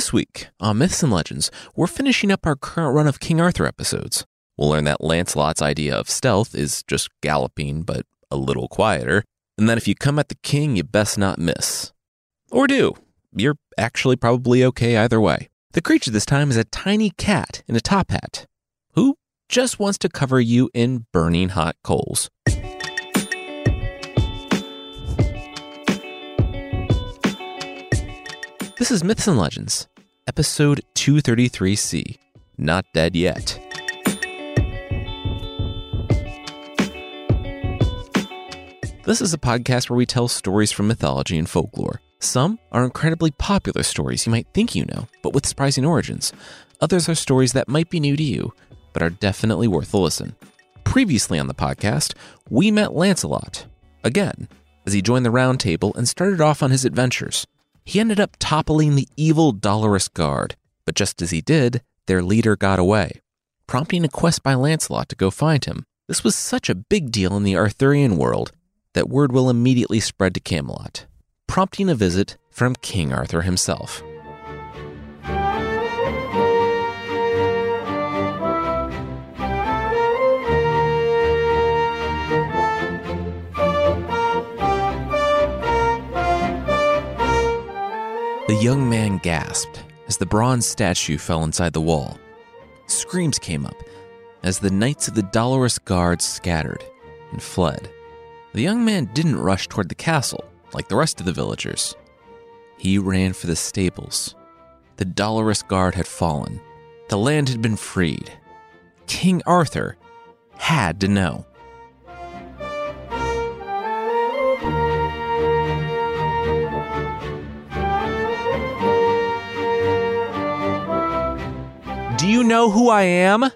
This week on Myths and Legends, we're finishing up our current run of King Arthur episodes. We'll learn that Lancelot's idea of stealth is just galloping, but a little quieter, and that if you come at the king, you best not miss. Or do. You're actually probably okay either way. The creature this time is a tiny cat in a top hat who just wants to cover you in burning hot coals. This is Myths and Legends, episode 233C Not Dead Yet. This is a podcast where we tell stories from mythology and folklore. Some are incredibly popular stories you might think you know, but with surprising origins. Others are stories that might be new to you, but are definitely worth a listen. Previously on the podcast, we met Lancelot, again, as he joined the Round Table and started off on his adventures. He ended up toppling the evil Dolorous Guard, but just as he did, their leader got away, prompting a quest by Lancelot to go find him. This was such a big deal in the Arthurian world that word will immediately spread to Camelot, prompting a visit from King Arthur himself. Young man gasped as the bronze statue fell inside the wall. Screams came up as the knights of the Dolorous Guard scattered and fled. The young man didn't rush toward the castle like the rest of the villagers. He ran for the stables. The Dolorous Guard had fallen. The land had been freed. King Arthur had to know. Do you know who I am?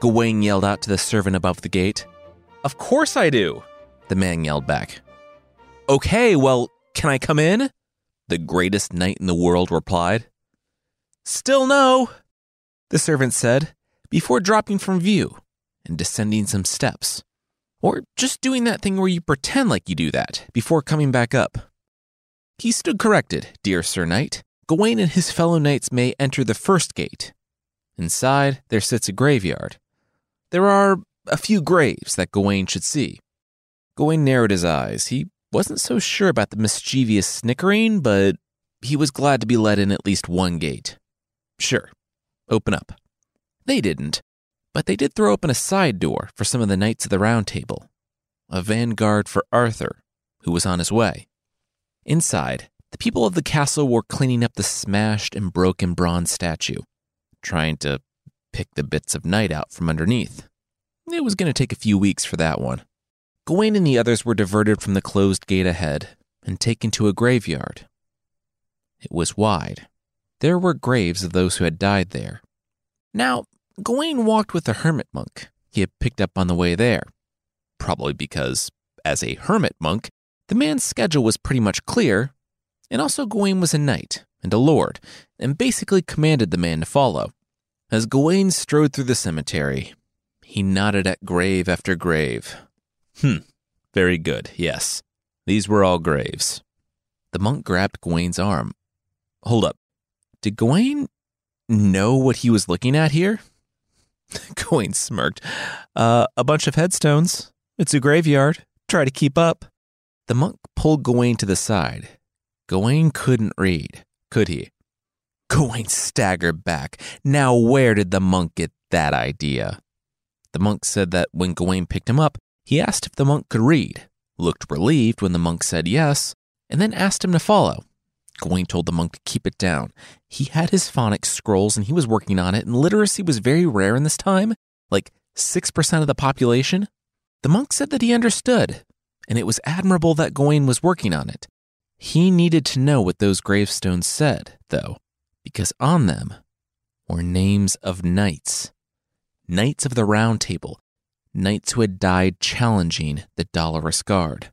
Gawain yelled out to the servant above the gate. Of course I do, the man yelled back. Okay, well, can I come in? The greatest knight in the world replied. Still no, the servant said, before dropping from view and descending some steps. Or just doing that thing where you pretend like you do that before coming back up. He stood corrected, dear Sir Knight. Gawain and his fellow knights may enter the first gate. Inside, there sits a graveyard. There are a few graves that Gawain should see. Gawain narrowed his eyes. He wasn't so sure about the mischievous snickering, but he was glad to be let in at least one gate. Sure, open up. They didn't, but they did throw open a side door for some of the knights of the Round Table, a vanguard for Arthur, who was on his way. Inside, the people of the castle were cleaning up the smashed and broken bronze statue, trying to pick the bits of knight out from underneath. It was going to take a few weeks for that one. Gawain and the others were diverted from the closed gate ahead and taken to a graveyard. It was wide. There were graves of those who had died there. Now, Gawain walked with a hermit monk he had picked up on the way there, probably because, as a hermit monk, the man's schedule was pretty much clear, and also Gawain was a knight and a lord, and basically commanded the man to follow. As Gawain strode through the cemetery, he nodded at grave after grave. Hmm, very good, yes. These were all graves. The monk grabbed Gawain's arm. Hold up. Did Gawain know what he was looking at here? Gawain smirked. Uh, a bunch of headstones. It's a graveyard. Try to keep up. The monk pulled Gawain to the side. Gawain couldn't read, could he? Gawain staggered back. Now, where did the monk get that idea? The monk said that when Gawain picked him up, he asked if the monk could read, looked relieved when the monk said yes, and then asked him to follow. Gawain told the monk to keep it down. He had his phonics scrolls and he was working on it, and literacy was very rare in this time, like 6% of the population. The monk said that he understood, and it was admirable that Gawain was working on it. He needed to know what those gravestones said, though, because on them were names of knights. Knights of the Round Table, knights who had died challenging the Dolorous Guard.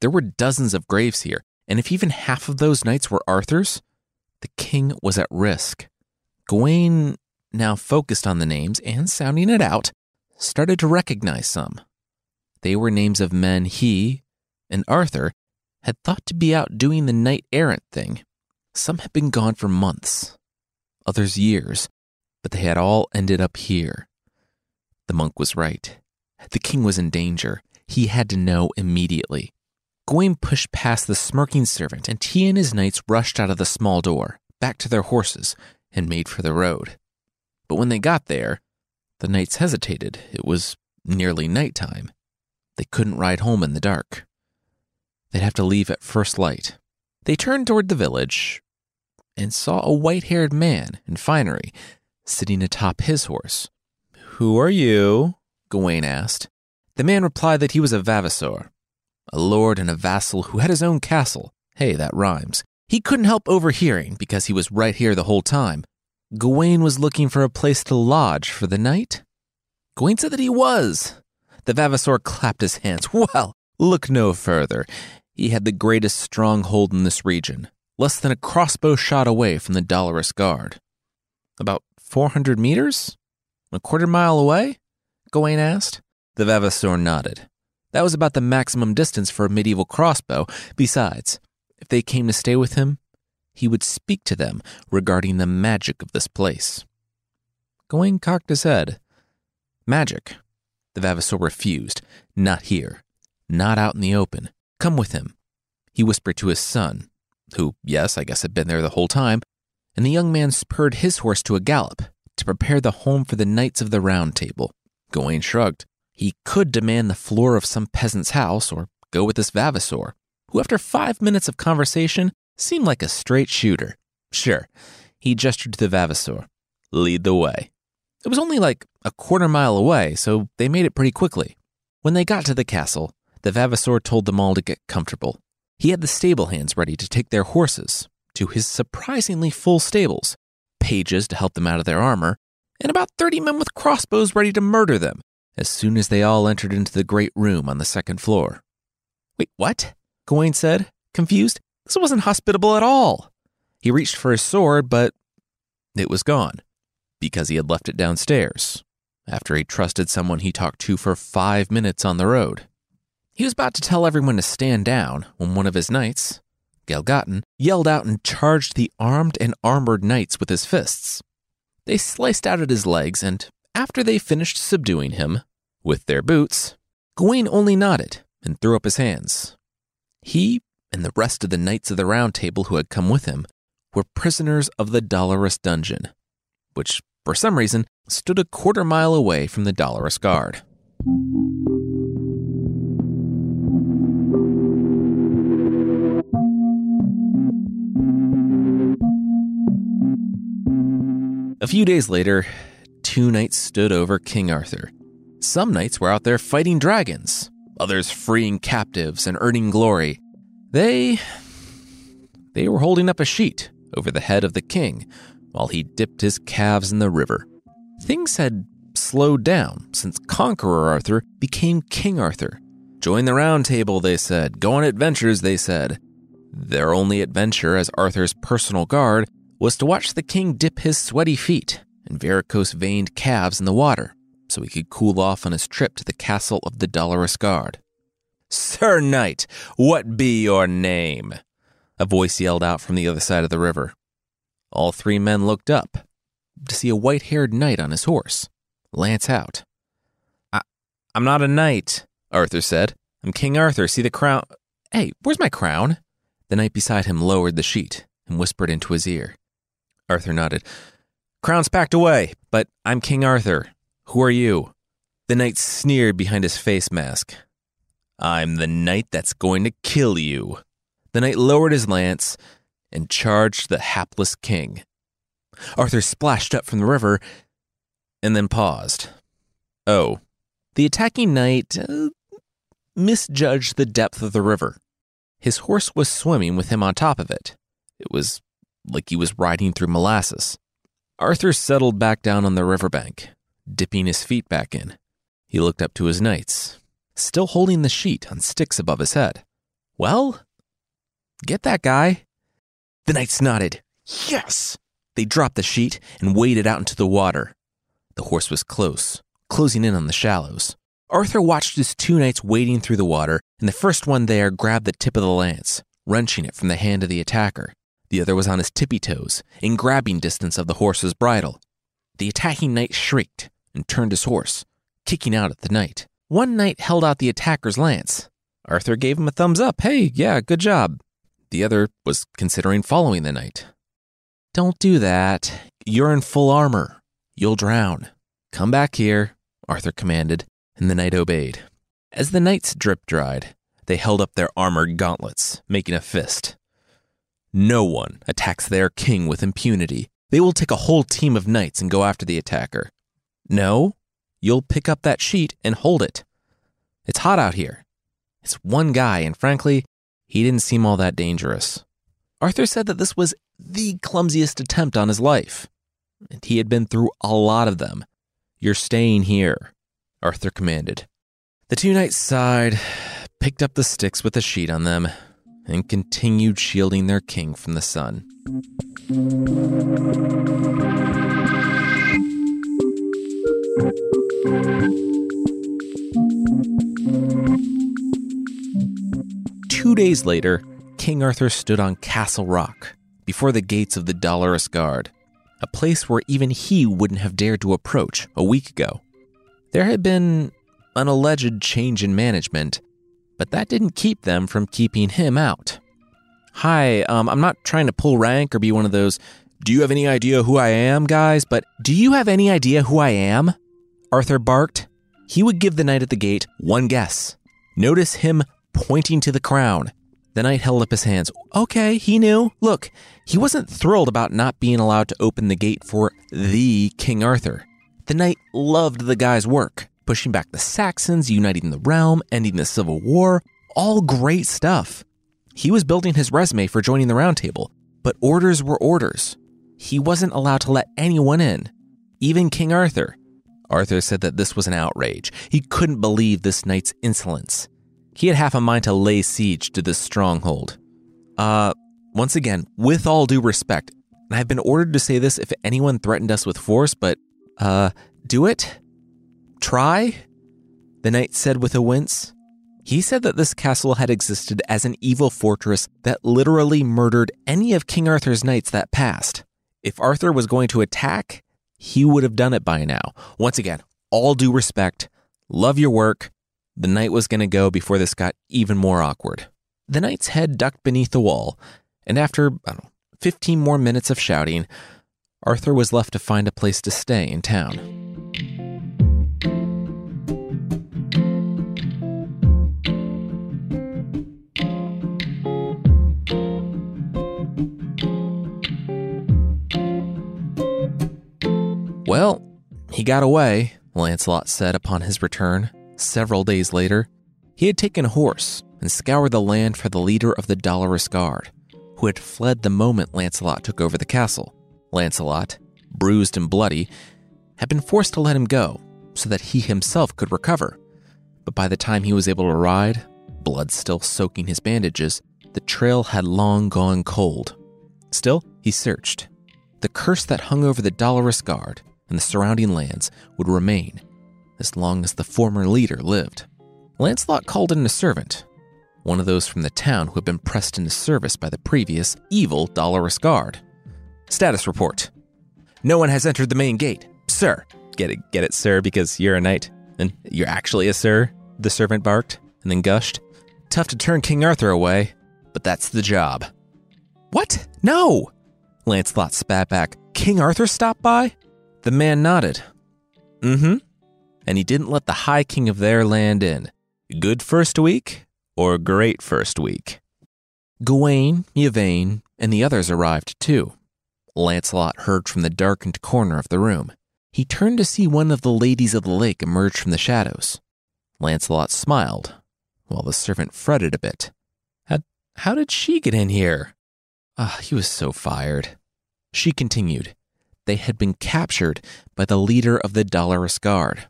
There were dozens of graves here, and if even half of those knights were Arthur's, the king was at risk. Gawain, now focused on the names and sounding it out, started to recognize some. They were names of men he and Arthur had thought to be out doing the knight errant thing, Some had been gone for months, others years, but they had all ended up here. The monk was right. The king was in danger. He had to know immediately. Gawain pushed past the smirking servant, and he and his knights rushed out of the small door, back to their horses, and made for the road. But when they got there, the knights hesitated. It was nearly night time. They couldn't ride home in the dark. They'd have to leave at first light. They turned toward the village and saw a white haired man in finery sitting atop his horse. Who are you? Gawain asked. The man replied that he was a vavasor, a lord and a vassal who had his own castle. Hey, that rhymes. He couldn't help overhearing because he was right here the whole time. Gawain was looking for a place to lodge for the night. Gawain said that he was. The vavasor clapped his hands. Well, look no further. He had the greatest stronghold in this region, less than a crossbow shot away from the Dolorous Guard. About 400 meters? A quarter mile away? Gawain asked. The vavasor nodded. That was about the maximum distance for a medieval crossbow. Besides, if they came to stay with him, he would speak to them regarding the magic of this place. Gawain cocked his head. Magic. The Vavasor refused. Not here. Not out in the open. Come with him. He whispered to his son, who, yes, I guess had been there the whole time, and the young man spurred his horse to a gallop to prepare the home for the Knights of the Round Table. Gawain shrugged. He could demand the floor of some peasant's house or go with this Vavasor, who, after five minutes of conversation, seemed like a straight shooter. Sure, he gestured to the Vavasor. Lead the way. It was only like a quarter mile away, so they made it pretty quickly. When they got to the castle, the Vavasor told them all to get comfortable. He had the stable hands ready to take their horses to his surprisingly full stables, pages to help them out of their armor, and about 30 men with crossbows ready to murder them as soon as they all entered into the great room on the second floor. Wait, what? Gawain said, confused. This wasn't hospitable at all. He reached for his sword, but it was gone because he had left it downstairs after he trusted someone he talked to for five minutes on the road. He was about to tell everyone to stand down when one of his knights, Gelgotten, yelled out and charged the armed and armored knights with his fists. They sliced out at his legs, and after they finished subduing him with their boots, Gawain only nodded and threw up his hands. He and the rest of the knights of the Round Table who had come with him were prisoners of the Dolorous Dungeon, which, for some reason, stood a quarter mile away from the Dolorous Guard. A few days later, two knights stood over King Arthur. Some knights were out there fighting dragons, others freeing captives and earning glory. They. they were holding up a sheet over the head of the king while he dipped his calves in the river. Things had slowed down since Conqueror Arthur became King Arthur. Join the round table, they said. Go on adventures, they said. Their only adventure as Arthur's personal guard was to watch the king dip his sweaty feet and varicose veined calves in the water so he could cool off on his trip to the castle of the Dolorous Guard. Sir Knight, what be your name? A voice yelled out from the other side of the river. All three men looked up to see a white haired knight on his horse, lance out. I, I'm not a knight, Arthur said. I'm King Arthur. See the crown. Hey, where's my crown? The knight beside him lowered the sheet and whispered into his ear. Arthur nodded. Crown's packed away, but I'm King Arthur. Who are you? The knight sneered behind his face mask. I'm the knight that's going to kill you. The knight lowered his lance and charged the hapless king. Arthur splashed up from the river and then paused. Oh, the attacking knight uh, misjudged the depth of the river. His horse was swimming with him on top of it. It was like he was riding through molasses. Arthur settled back down on the riverbank, dipping his feet back in. He looked up to his knights, still holding the sheet on sticks above his head. Well, get that guy. The knights nodded. Yes! They dropped the sheet and waded out into the water. The horse was close, closing in on the shallows. Arthur watched his two knights wading through the water, and the first one there grabbed the tip of the lance, wrenching it from the hand of the attacker. The other was on his tippy toes, in grabbing distance of the horse's bridle. The attacking knight shrieked and turned his horse, kicking out at the knight. One knight held out the attacker's lance. Arthur gave him a thumbs up. Hey, yeah, good job. The other was considering following the knight. Don't do that. You're in full armor. You'll drown. Come back here, Arthur commanded, and the knight obeyed. As the knight's drip dried, they held up their armored gauntlets, making a fist. No one attacks their king with impunity. They will take a whole team of knights and go after the attacker. No, you'll pick up that sheet and hold it. It's hot out here. It's one guy, and frankly, he didn't seem all that dangerous. Arthur said that this was the clumsiest attempt on his life, and he had been through a lot of them. You're staying here, Arthur commanded. The two knights sighed, picked up the sticks with the sheet on them, and continued shielding their king from the sun. Two days later, King Arthur stood on Castle Rock before the gates of the Dolorous Guard, a place where even he wouldn't have dared to approach a week ago. There had been an alleged change in management, but that didn't keep them from keeping him out. Hi, um, I'm not trying to pull rank or be one of those, do you have any idea who I am, guys? But do you have any idea who I am? Arthur barked. He would give the knight at the gate one guess. Notice him pointing to the crown. The knight held up his hands. Okay, he knew. Look, he wasn't thrilled about not being allowed to open the gate for the King Arthur. The knight loved the guy's work, pushing back the Saxons, uniting the realm, ending the Civil War. All great stuff. He was building his resume for joining the Round Table, but orders were orders. He wasn't allowed to let anyone in, even King Arthur. Arthur said that this was an outrage. He couldn't believe this knight's insolence. He had half a mind to lay siege to this stronghold. Uh, once again, with all due respect, and I've been ordered to say this if anyone threatened us with force, but, uh, do it? Try? The knight said with a wince. He said that this castle had existed as an evil fortress that literally murdered any of King Arthur's knights that passed. If Arthur was going to attack, he would have done it by now. Once again, all due respect, love your work. The knight was going to go before this got even more awkward. The knight's head ducked beneath the wall, and after, I don't know, 15 more minutes of shouting, Arthur was left to find a place to stay in town. Well, he got away, Lancelot said upon his return. Several days later, he had taken a horse and scoured the land for the leader of the Dolorous Guard, who had fled the moment Lancelot took over the castle. Lancelot, bruised and bloody, had been forced to let him go so that he himself could recover. But by the time he was able to ride, blood still soaking his bandages, the trail had long gone cold. Still, he searched. The curse that hung over the Dolorous Guard and the surrounding lands would remain as long as the former leader lived. Lancelot called in a servant, one of those from the town who had been pressed into service by the previous evil Dolorous Guard. Status report. No one has entered the main gate. Sir. Get it, get it, sir, because you're a knight and you're actually a sir, the servant barked and then gushed. Tough to turn King Arthur away, but that's the job. What? No! Lancelot spat back. King Arthur stopped by? The man nodded. Mm hmm. And he didn't let the High King of their land in. Good first week or great first week? Gawain, Yvain, and the others arrived too. Lancelot heard from the darkened corner of the room. He turned to see one of the ladies of the lake emerge from the shadows. Lancelot smiled, while the servant fretted a bit. How, how did she get in here? Ah, he was so fired. She continued they had been captured by the leader of the Dolorous Guard.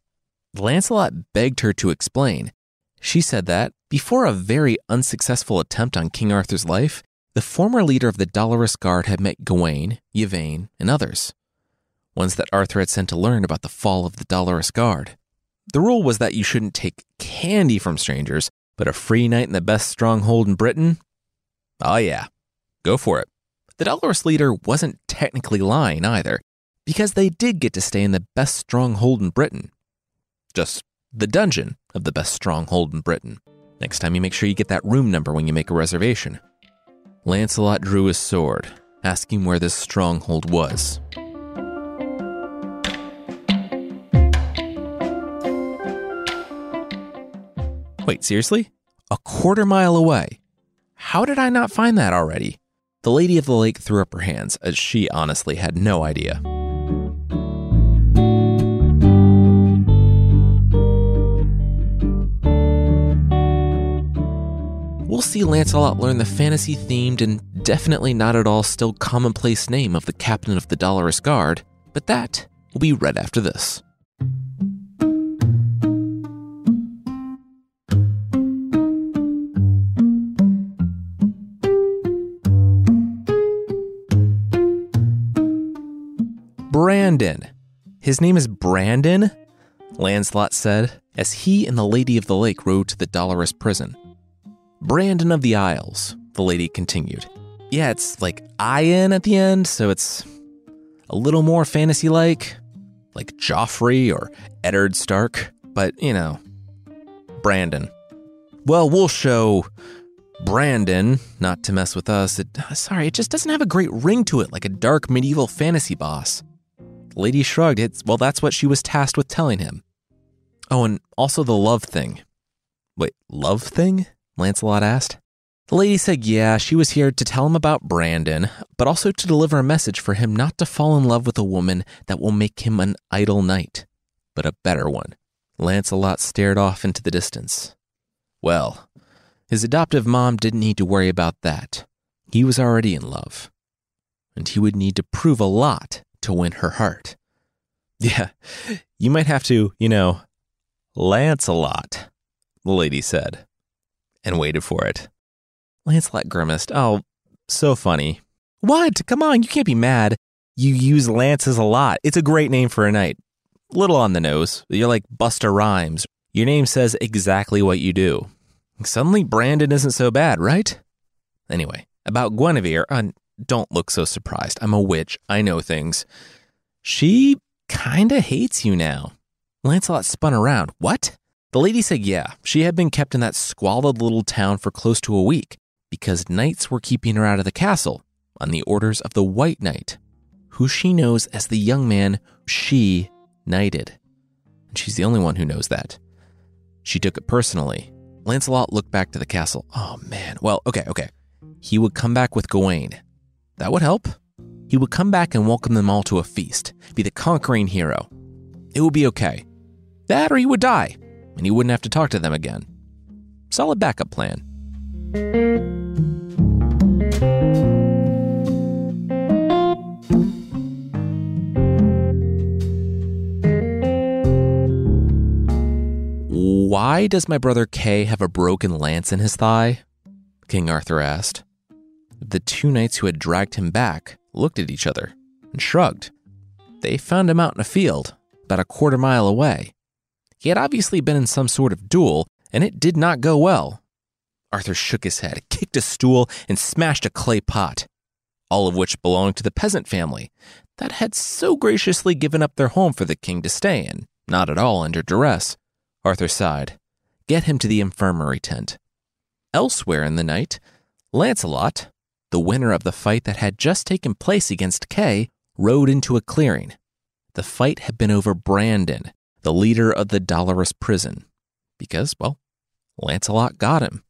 Lancelot begged her to explain. She said that, before a very unsuccessful attempt on King Arthur's life, the former leader of the Dolorous Guard had met Gawain, Yvain, and others, ones that Arthur had sent to learn about the fall of the Dolorous Guard. The rule was that you shouldn't take candy from strangers, but a free night in the best stronghold in Britain? Oh, yeah, go for it. the Dolorous leader wasn't technically lying either, because they did get to stay in the best stronghold in Britain. Just the dungeon of the best stronghold in Britain. Next time you make sure you get that room number when you make a reservation. Lancelot drew his sword, asking where this stronghold was. Wait, seriously? A quarter mile away? How did I not find that already? The Lady of the Lake threw up her hands, as she honestly had no idea. We'll see Lancelot learn the fantasy themed and definitely not at all still commonplace name of the captain of the Dolorous Guard, but that will be right after this. Brandon. His name is Brandon? Lancelot said, as he and the Lady of the Lake rode to the Dolorous prison. Brandon of the Isles, the lady continued. Yeah, it's like Ian at the end, so it's a little more fantasy like, like Joffrey or Eddard Stark, but you know, Brandon. Well, we'll show Brandon, not to mess with us. It, uh, sorry, it just doesn't have a great ring to it like a dark medieval fantasy boss. The lady shrugged. It's, well, that's what she was tasked with telling him. Oh, and also the love thing. Wait, love thing? Lancelot asked. The lady said, yeah, she was here to tell him about Brandon, but also to deliver a message for him not to fall in love with a woman that will make him an idle knight, but a better one. Lancelot stared off into the distance. Well, his adoptive mom didn't need to worry about that. He was already in love. And he would need to prove a lot to win her heart. Yeah, you might have to, you know, Lancelot, the lady said, and waited for it. Lancelot grimaced. Oh, so funny. What? Come on, you can't be mad. You use lances a lot. It's a great name for a knight. Little on the nose. You're like Busta Rhymes. Your name says exactly what you do. Suddenly, Brandon isn't so bad, right? Anyway, about Guinevere, uh, don't look so surprised. I'm a witch. I know things. She kinda hates you now. Lancelot spun around. What? The lady said, yeah, she had been kept in that squalid little town for close to a week because knights were keeping her out of the castle on the orders of the White Knight, who she knows as the young man she knighted. And she's the only one who knows that. She took it personally. Lancelot looked back to the castle. Oh man. Well, okay, okay. He would come back with Gawain. That would help. He would come back and welcome them all to a feast, be the conquering hero. It would be okay. That or he would die, and he wouldn't have to talk to them again. Solid backup plan. Why does my brother Kay have a broken lance in his thigh? King Arthur asked. The two knights who had dragged him back looked at each other and shrugged. They found him out in a field, about a quarter mile away. He had obviously been in some sort of duel, and it did not go well. Arthur shook his head, kicked a stool, and smashed a clay pot, all of which belonged to the peasant family that had so graciously given up their home for the king to stay in, not at all under duress. Arthur sighed. Get him to the infirmary tent. Elsewhere in the night, Lancelot, the winner of the fight that had just taken place against Kay, rode into a clearing. The fight had been over Brandon, the leader of the Dolorous prison, because, well, Lancelot got him.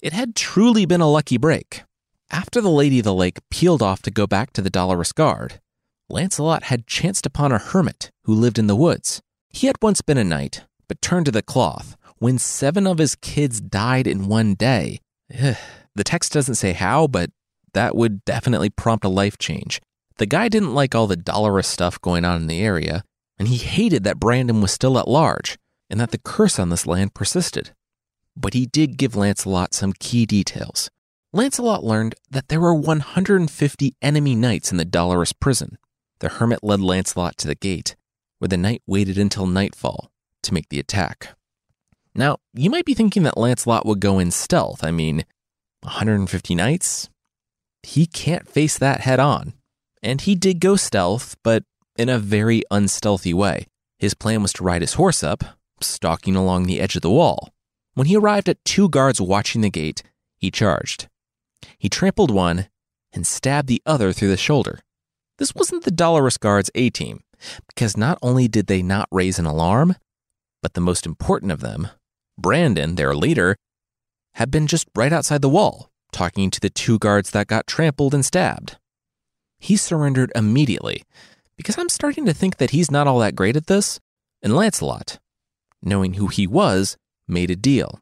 It had truly been a lucky break. After the Lady of the Lake peeled off to go back to the Dolorous Guard, Lancelot had chanced upon a hermit who lived in the woods. He had once been a knight, but turned to the cloth when seven of his kids died in one day. Eh, the text doesn't say how, but that would definitely prompt a life change. The guy didn't like all the dolorous stuff going on in the area, and he hated that Brandon was still at large and that the curse on this land persisted but he did give Lancelot some key details. Lancelot learned that there were 150 enemy knights in the Dolorous prison. The hermit led Lancelot to the gate, where the knight waited until nightfall to make the attack. Now, you might be thinking that Lancelot would go in stealth. I mean, 150 knights? he can't face that head on. And he did go stealth, but in a very unstealthy way. His plan was to ride his horse up, stalking along the edge of the wall. When he arrived at two guards watching the gate, he charged. He trampled one and stabbed the other through the shoulder. This wasn't the Dolorous Guard's A team, because not only did they not raise an alarm, but the most important of them, Brandon, their leader, had been just right outside the wall, talking to the two guards that got trampled and stabbed. He surrendered immediately, because I'm starting to think that he's not all that great at this, and Lancelot, knowing who he was, made a deal.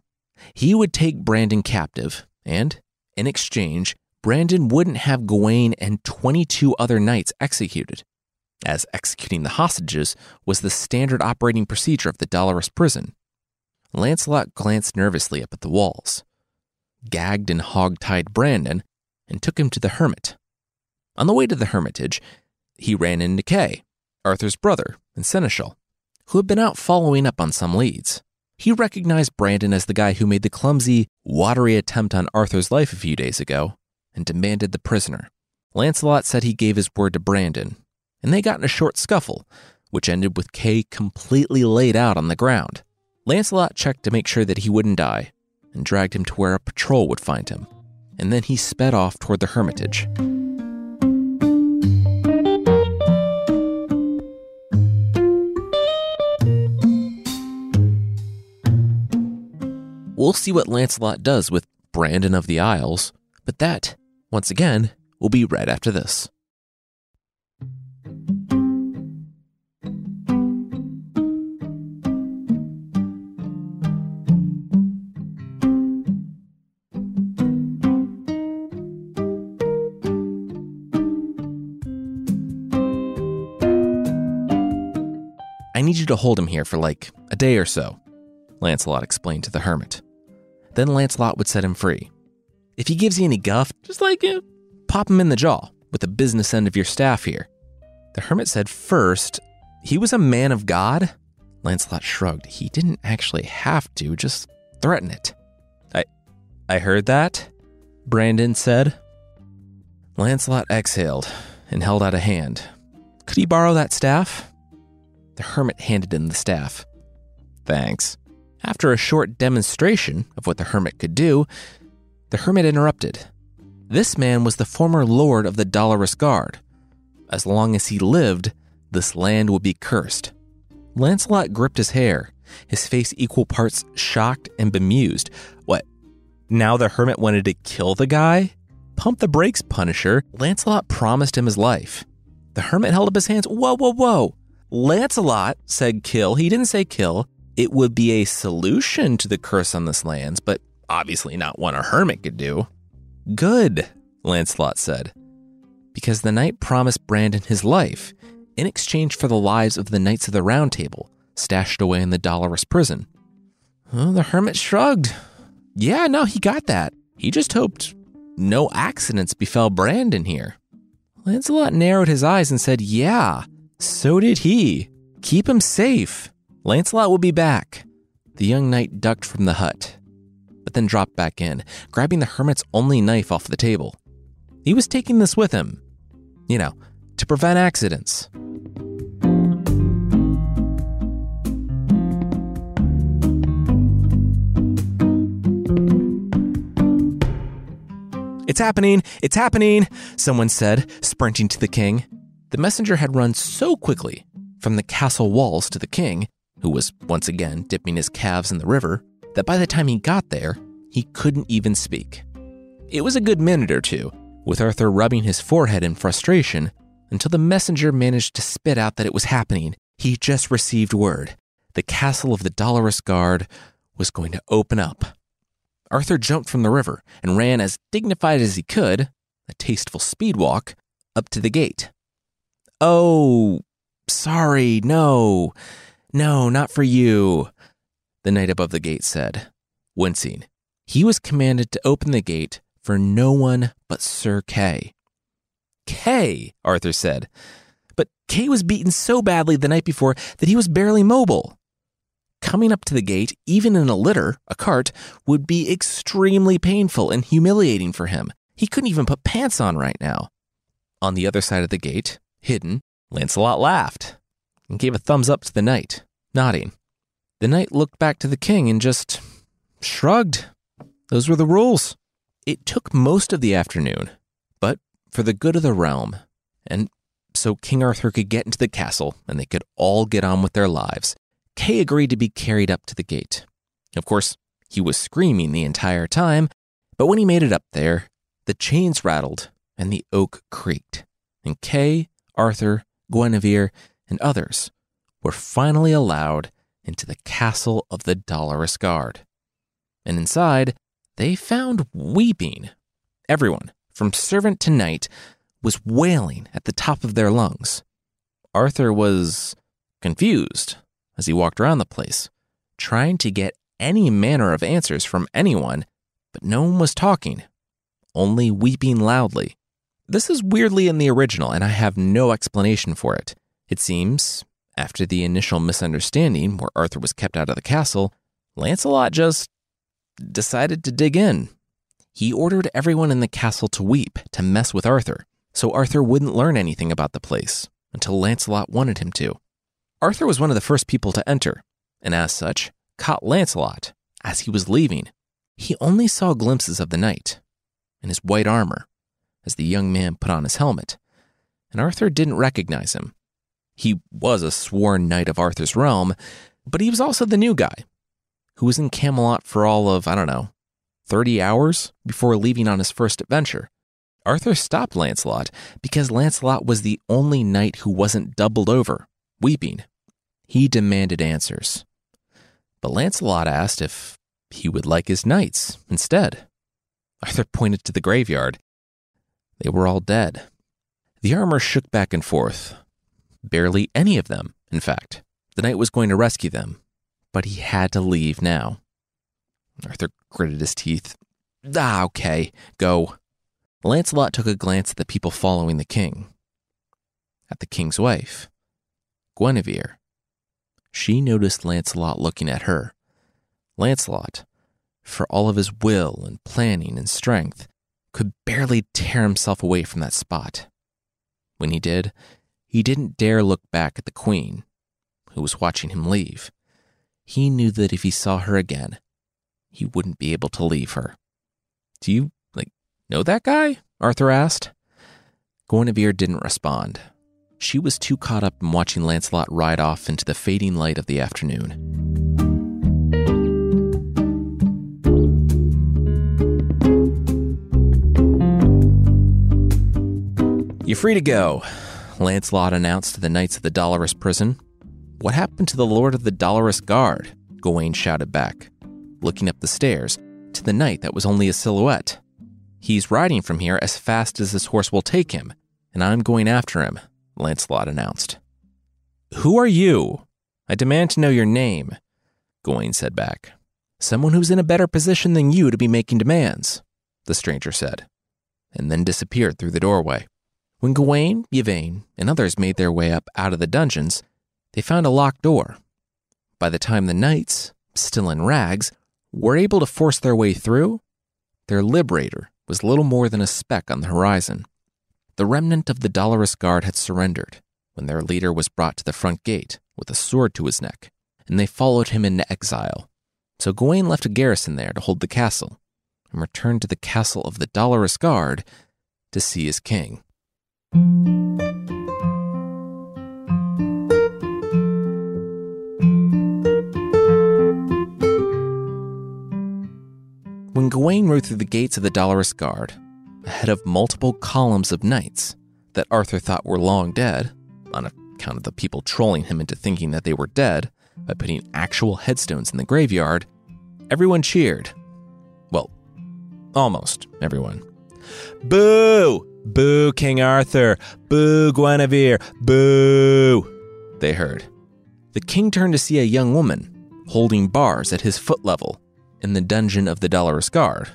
He would take Brandon captive, and, in exchange, Brandon wouldn't have Gawain and 22 other knights executed, as executing the hostages was the standard operating procedure of the Dolorous prison. Lancelot glanced nervously up at the walls, gagged and hog-tied Brandon, and took him to the hermit. On the way to the hermitage, he ran into Kay, Arthur's brother and seneschal, who had been out following up on some leads. He recognized Brandon as the guy who made the clumsy, watery attempt on Arthur's life a few days ago and demanded the prisoner. Lancelot said he gave his word to Brandon, and they got in a short scuffle, which ended with Kay completely laid out on the ground. Lancelot checked to make sure that he wouldn't die and dragged him to where a patrol would find him, and then he sped off toward the hermitage. We'll see what Lancelot does with Brandon of the Isles, but that, once again, will be right after this. I need you to hold him here for like a day or so, Lancelot explained to the hermit. Then Lancelot would set him free. If he gives you any guff, just like uh, pop him in the jaw with the business end of your staff here. The hermit said first, he was a man of God. Lancelot shrugged. He didn't actually have to, just threaten it. I I heard that, Brandon said. Lancelot exhaled and held out a hand. Could he borrow that staff? The hermit handed him the staff. Thanks. After a short demonstration of what the hermit could do, the hermit interrupted. This man was the former lord of the Dolorous Guard. As long as he lived, this land would be cursed. Lancelot gripped his hair, his face equal parts shocked and bemused. What? Now the hermit wanted to kill the guy? Pump the brakes, Punisher. Lancelot promised him his life. The hermit held up his hands. Whoa, whoa, whoa. Lancelot said kill. He didn't say kill. It would be a solution to the curse on this lands, but obviously not one a hermit could do. Good, Lancelot said, because the knight promised Brandon his life in exchange for the lives of the knights of the Round Table stashed away in the Dolorous prison. Well, the hermit shrugged. Yeah, no, he got that. He just hoped no accidents befell Brandon here. Lancelot narrowed his eyes and said, Yeah, so did he. Keep him safe. Lancelot will be back. The young knight ducked from the hut, but then dropped back in, grabbing the hermit's only knife off the table. He was taking this with him, you know, to prevent accidents. It's happening! It's happening! Someone said, sprinting to the king. The messenger had run so quickly from the castle walls to the king, who was once again dipping his calves in the river, that by the time he got there, he couldn't even speak. It was a good minute or two, with Arthur rubbing his forehead in frustration, until the messenger managed to spit out that it was happening. He just received word. The castle of the Dolorous Guard was going to open up. Arthur jumped from the river and ran as dignified as he could, a tasteful speed walk, up to the gate. Oh, sorry, no, no, not for you, the knight above the gate said, wincing. He was commanded to open the gate for no one but Sir Kay. Kay, Arthur said. But Kay was beaten so badly the night before that he was barely mobile. Coming up to the gate, even in a litter, a cart, would be extremely painful and humiliating for him. He couldn't even put pants on right now. On the other side of the gate, hidden, Lancelot laughed and gave a thumbs up to the knight, nodding. The knight looked back to the king and just shrugged. Those were the rules. It took most of the afternoon, but for the good of the realm, and so King Arthur could get into the castle and they could all get on with their lives, Kay agreed to be carried up to the gate. Of course, he was screaming the entire time, but when he made it up there, the chains rattled and the oak creaked, and Kay, Arthur, Guinevere, and others were finally allowed into the castle of the Dolorous Guard. And inside, they found weeping. Everyone, from servant to knight, was wailing at the top of their lungs. Arthur was confused as he walked around the place, trying to get any manner of answers from anyone, but no one was talking, only weeping loudly. This is weirdly in the original, and I have no explanation for it. It seems, after the initial misunderstanding where Arthur was kept out of the castle, Lancelot just decided to dig in. He ordered everyone in the castle to weep, to mess with Arthur, so Arthur wouldn't learn anything about the place until Lancelot wanted him to. Arthur was one of the first people to enter, and as such, caught Lancelot as he was leaving. He only saw glimpses of the knight in his white armor as the young man put on his helmet, and Arthur didn't recognize him. He was a sworn knight of Arthur's realm, but he was also the new guy who was in Camelot for all of, I don't know, 30 hours before leaving on his first adventure. Arthur stopped Lancelot because Lancelot was the only knight who wasn't doubled over, weeping. He demanded answers. But Lancelot asked if he would like his knights instead. Arthur pointed to the graveyard. They were all dead. The armor shook back and forth. Barely any of them, in fact. The knight was going to rescue them, but he had to leave now. Arthur gritted his teeth. Ah, okay, go. Lancelot took a glance at the people following the king, at the king's wife, Guinevere, she noticed Lancelot looking at her. Lancelot, for all of his will and planning and strength, could barely tear himself away from that spot. When he did, he didn't dare look back at the queen, who was watching him leave. He knew that if he saw her again, he wouldn't be able to leave her. Do you, like, know that guy? Arthur asked. Guinevere didn't respond. She was too caught up in watching Lancelot ride off into the fading light of the afternoon. You're free to go, Lancelot announced to the knights of the Dolorous prison. What happened to the Lord of the Dolorous Guard? Gawain shouted back, looking up the stairs to the knight that was only a silhouette. He's riding from here as fast as his horse will take him, and I'm going after him, Lancelot announced. Who are you? I demand to know your name, Gawain said back. Someone who's in a better position than you to be making demands, the stranger said, and then disappeared through the doorway. When Gawain, Yvain, and others made their way up out of the dungeons, they found a locked door. By the time the knights, still in rags, were able to force their way through, their liberator was little more than a speck on the horizon. The remnant of the Dolorous Guard had surrendered when their leader was brought to the front gate with a sword to his neck, and they followed him into exile. So Gawain left a garrison there to hold the castle and returned to the castle of the Dolorous Guard to see his king. When Gawain rode through the gates of the Dolorous Guard, ahead of multiple columns of knights that Arthur thought were long dead, on account of the people trolling him into thinking that they were dead by putting actual headstones in the graveyard, everyone cheered. Well, almost everyone. Boo! Boo, King Arthur! Boo, Guinevere! Boo! They heard. The king turned to see a young woman holding bars at his foot level in the dungeon of the Dolorous Guard.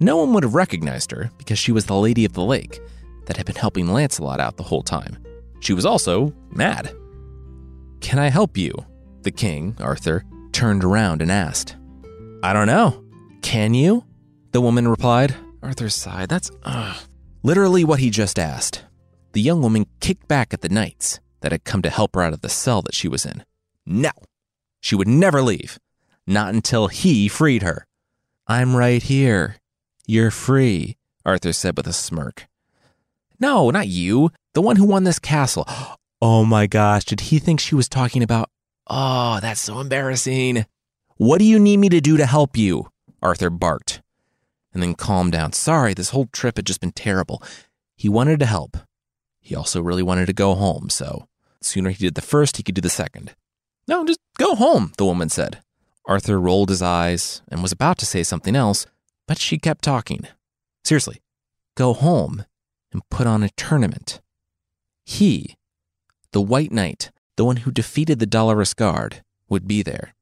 No one would have recognized her because she was the Lady of the Lake that had been helping Lancelot out the whole time. She was also mad. Can I help you? The king, Arthur, turned around and asked. I don't know. Can you? The woman replied, Arthur sighed. That's uh, literally what he just asked. The young woman kicked back at the knights that had come to help her out of the cell that she was in. No, she would never leave. Not until he freed her. I'm right here. You're free, Arthur said with a smirk. No, not you. The one who won this castle. Oh my gosh, did he think she was talking about? Oh, that's so embarrassing. What do you need me to do to help you? Arthur barked, and then calmed down. Sorry, this whole trip had just been terrible. He wanted to help. He also really wanted to go home, so sooner he did the first, he could do the second. No, just go home, the woman said. Arthur rolled his eyes and was about to say something else, but she kept talking. Seriously, go home and put on a tournament. He, the White Knight, the one who defeated the Dolorous Guard, would be there.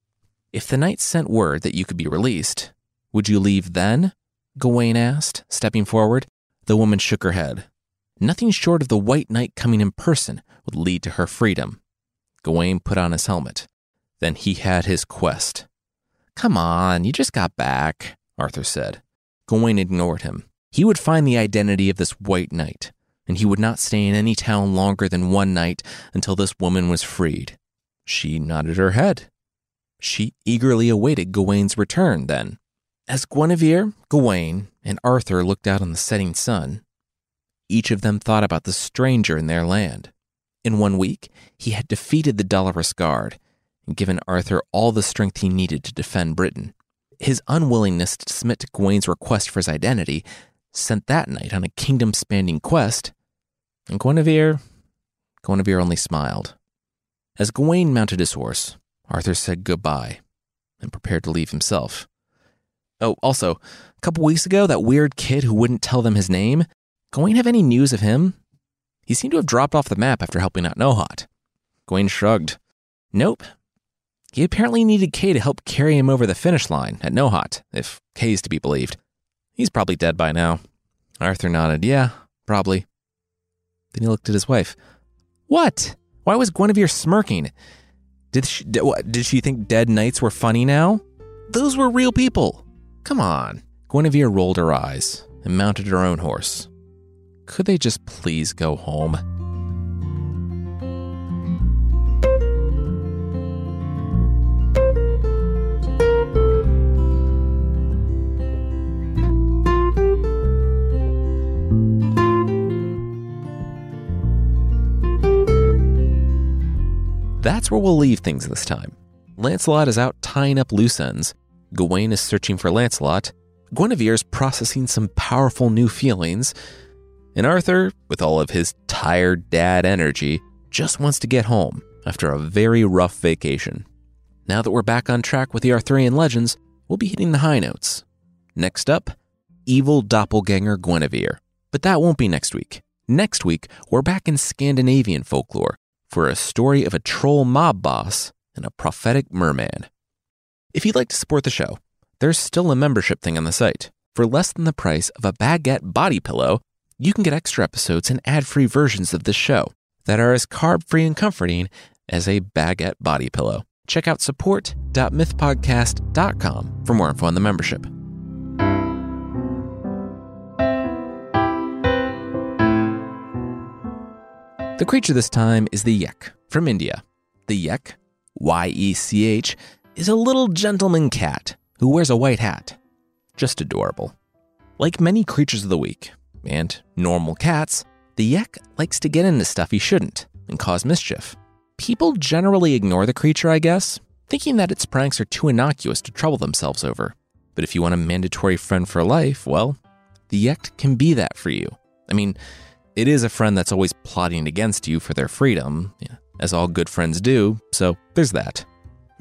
If the knight sent word that you could be released, would you leave then? Gawain asked, stepping forward. The woman shook her head. Nothing short of the White Knight coming in person would lead to her freedom. Gawain put on his helmet. Then he had his quest. Come on, you just got back, Arthur said. Gawain ignored him. He would find the identity of this White Knight, and he would not stay in any town longer than one night until this woman was freed. She nodded her head. She eagerly awaited Gawain's return then. As Guinevere, Gawain, and Arthur looked out on the setting sun, each of them thought about the stranger in their land. In one week, he had defeated the Dolorous Guard and given Arthur all the strength he needed to defend Britain. His unwillingness to submit to Gawain's request for his identity sent that knight on a kingdom spanning quest, and Guinevere, Guinevere only smiled. As Gawain mounted his horse, Arthur said goodbye and prepared to leave himself. Oh, also, a couple weeks ago, that weird kid who wouldn't tell them his name, Gawain have any news of him? He seemed to have dropped off the map after helping out Nohat. Gawain shrugged. Nope. He apparently needed Kay to help carry him over the finish line at Nohat, if Kay's to be believed. He's probably dead by now. Arthur nodded. Yeah, probably. Then he looked at his wife. What? Why was Guinevere smirking? Did she, did she think dead knights were funny now? Those were real people. Come on. Guinevere rolled her eyes and mounted her own horse. Could they just please go home? That's where we'll leave things this time. Lancelot is out tying up loose ends. Gawain is searching for Lancelot. Guinevere's processing some powerful new feelings. And Arthur, with all of his tired dad energy, just wants to get home after a very rough vacation. Now that we're back on track with the Arthurian legends, we'll be hitting the high notes. Next up, evil doppelganger Guinevere. But that won't be next week. Next week, we're back in Scandinavian folklore for a story of a troll mob boss and a prophetic merman. If you'd like to support the show, there's still a membership thing on the site. For less than the price of a baguette body pillow, you can get extra episodes and ad free versions of this show that are as carb free and comforting as a baguette body pillow. Check out support.mythpodcast.com for more info on the membership. The creature this time is the Yech from India. The Yech, Y E C H, is a little gentleman cat who wears a white hat. Just adorable. Like many creatures of the week, and normal cats, the Yech likes to get into stuff he shouldn't and cause mischief. People generally ignore the creature, I guess, thinking that its pranks are too innocuous to trouble themselves over. But if you want a mandatory friend for life, well, the Yech can be that for you. I mean, it is a friend that's always plotting against you for their freedom, as all good friends do, so there's that.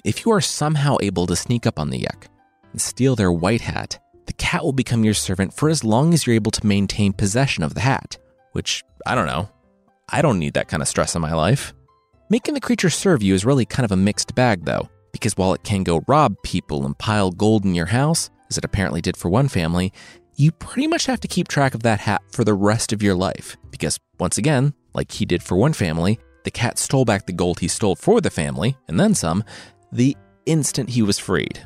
If you are somehow able to sneak up on the Yech and steal their white hat, the cat will become your servant for as long as you're able to maintain possession of the hat, which, I don't know. I don't need that kind of stress in my life. Making the creature serve you is really kind of a mixed bag, though, because while it can go rob people and pile gold in your house, as it apparently did for one family, you pretty much have to keep track of that hat for the rest of your life. Because, once again, like he did for one family, the cat stole back the gold he stole for the family, and then some, the instant he was freed.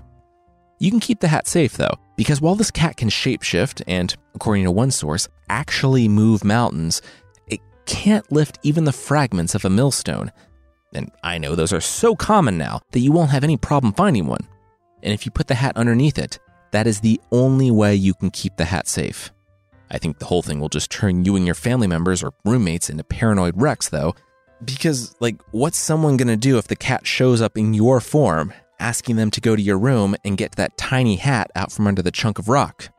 You can keep the hat safe, though, Because while this cat can shapeshift and, according to one source, actually move mountains, it can't lift even the fragments of a millstone. And I know those are so common now that you won't have any problem finding one. And if you put the hat underneath it, that is the only way you can keep the hat safe. I think the whole thing will just turn you and your family members or roommates into paranoid wrecks, though. Because, like, what's someone gonna do if the cat shows up in your form, asking them to go to your room and get that tiny hat out from under the chunk of rock?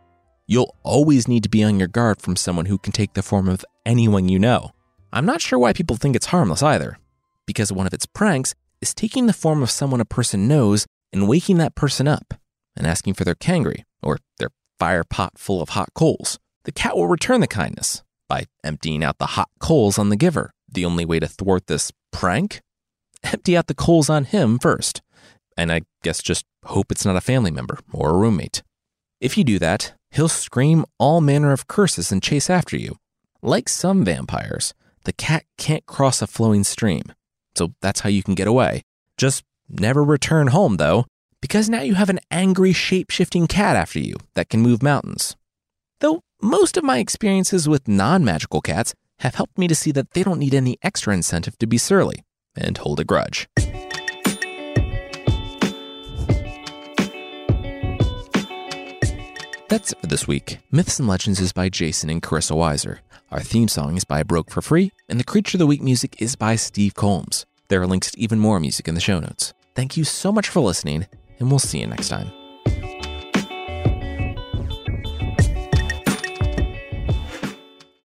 You'll always need to be on your guard from someone who can take the form of anyone you know. I'm not sure why people think it's harmless either, because one of its pranks is taking the form of someone a person knows and waking that person up and asking for their kangri or their fire pot full of hot coals. The cat will return the kindness by emptying out the hot coals on the giver. The only way to thwart this prank? Empty out the coals on him first. And I guess just hope it's not a family member or a roommate. If you do that, he'll scream all manner of curses and chase after you. Like some vampires, the cat can't cross a flowing stream. So that's how you can get away. Just never return home, though, because now you have an angry, shape shifting cat after you that can move mountains. Though most of my experiences with non magical cats have helped me to see that they don't need any extra incentive to be surly and hold a grudge. That's it for this week. Myths and Legends is by Jason and Carissa Weiser. Our theme song is by Broke for Free, and the Creature of the Week music is by Steve Combs. There are links to even more music in the show notes. Thank you so much for listening, and we'll see you next time.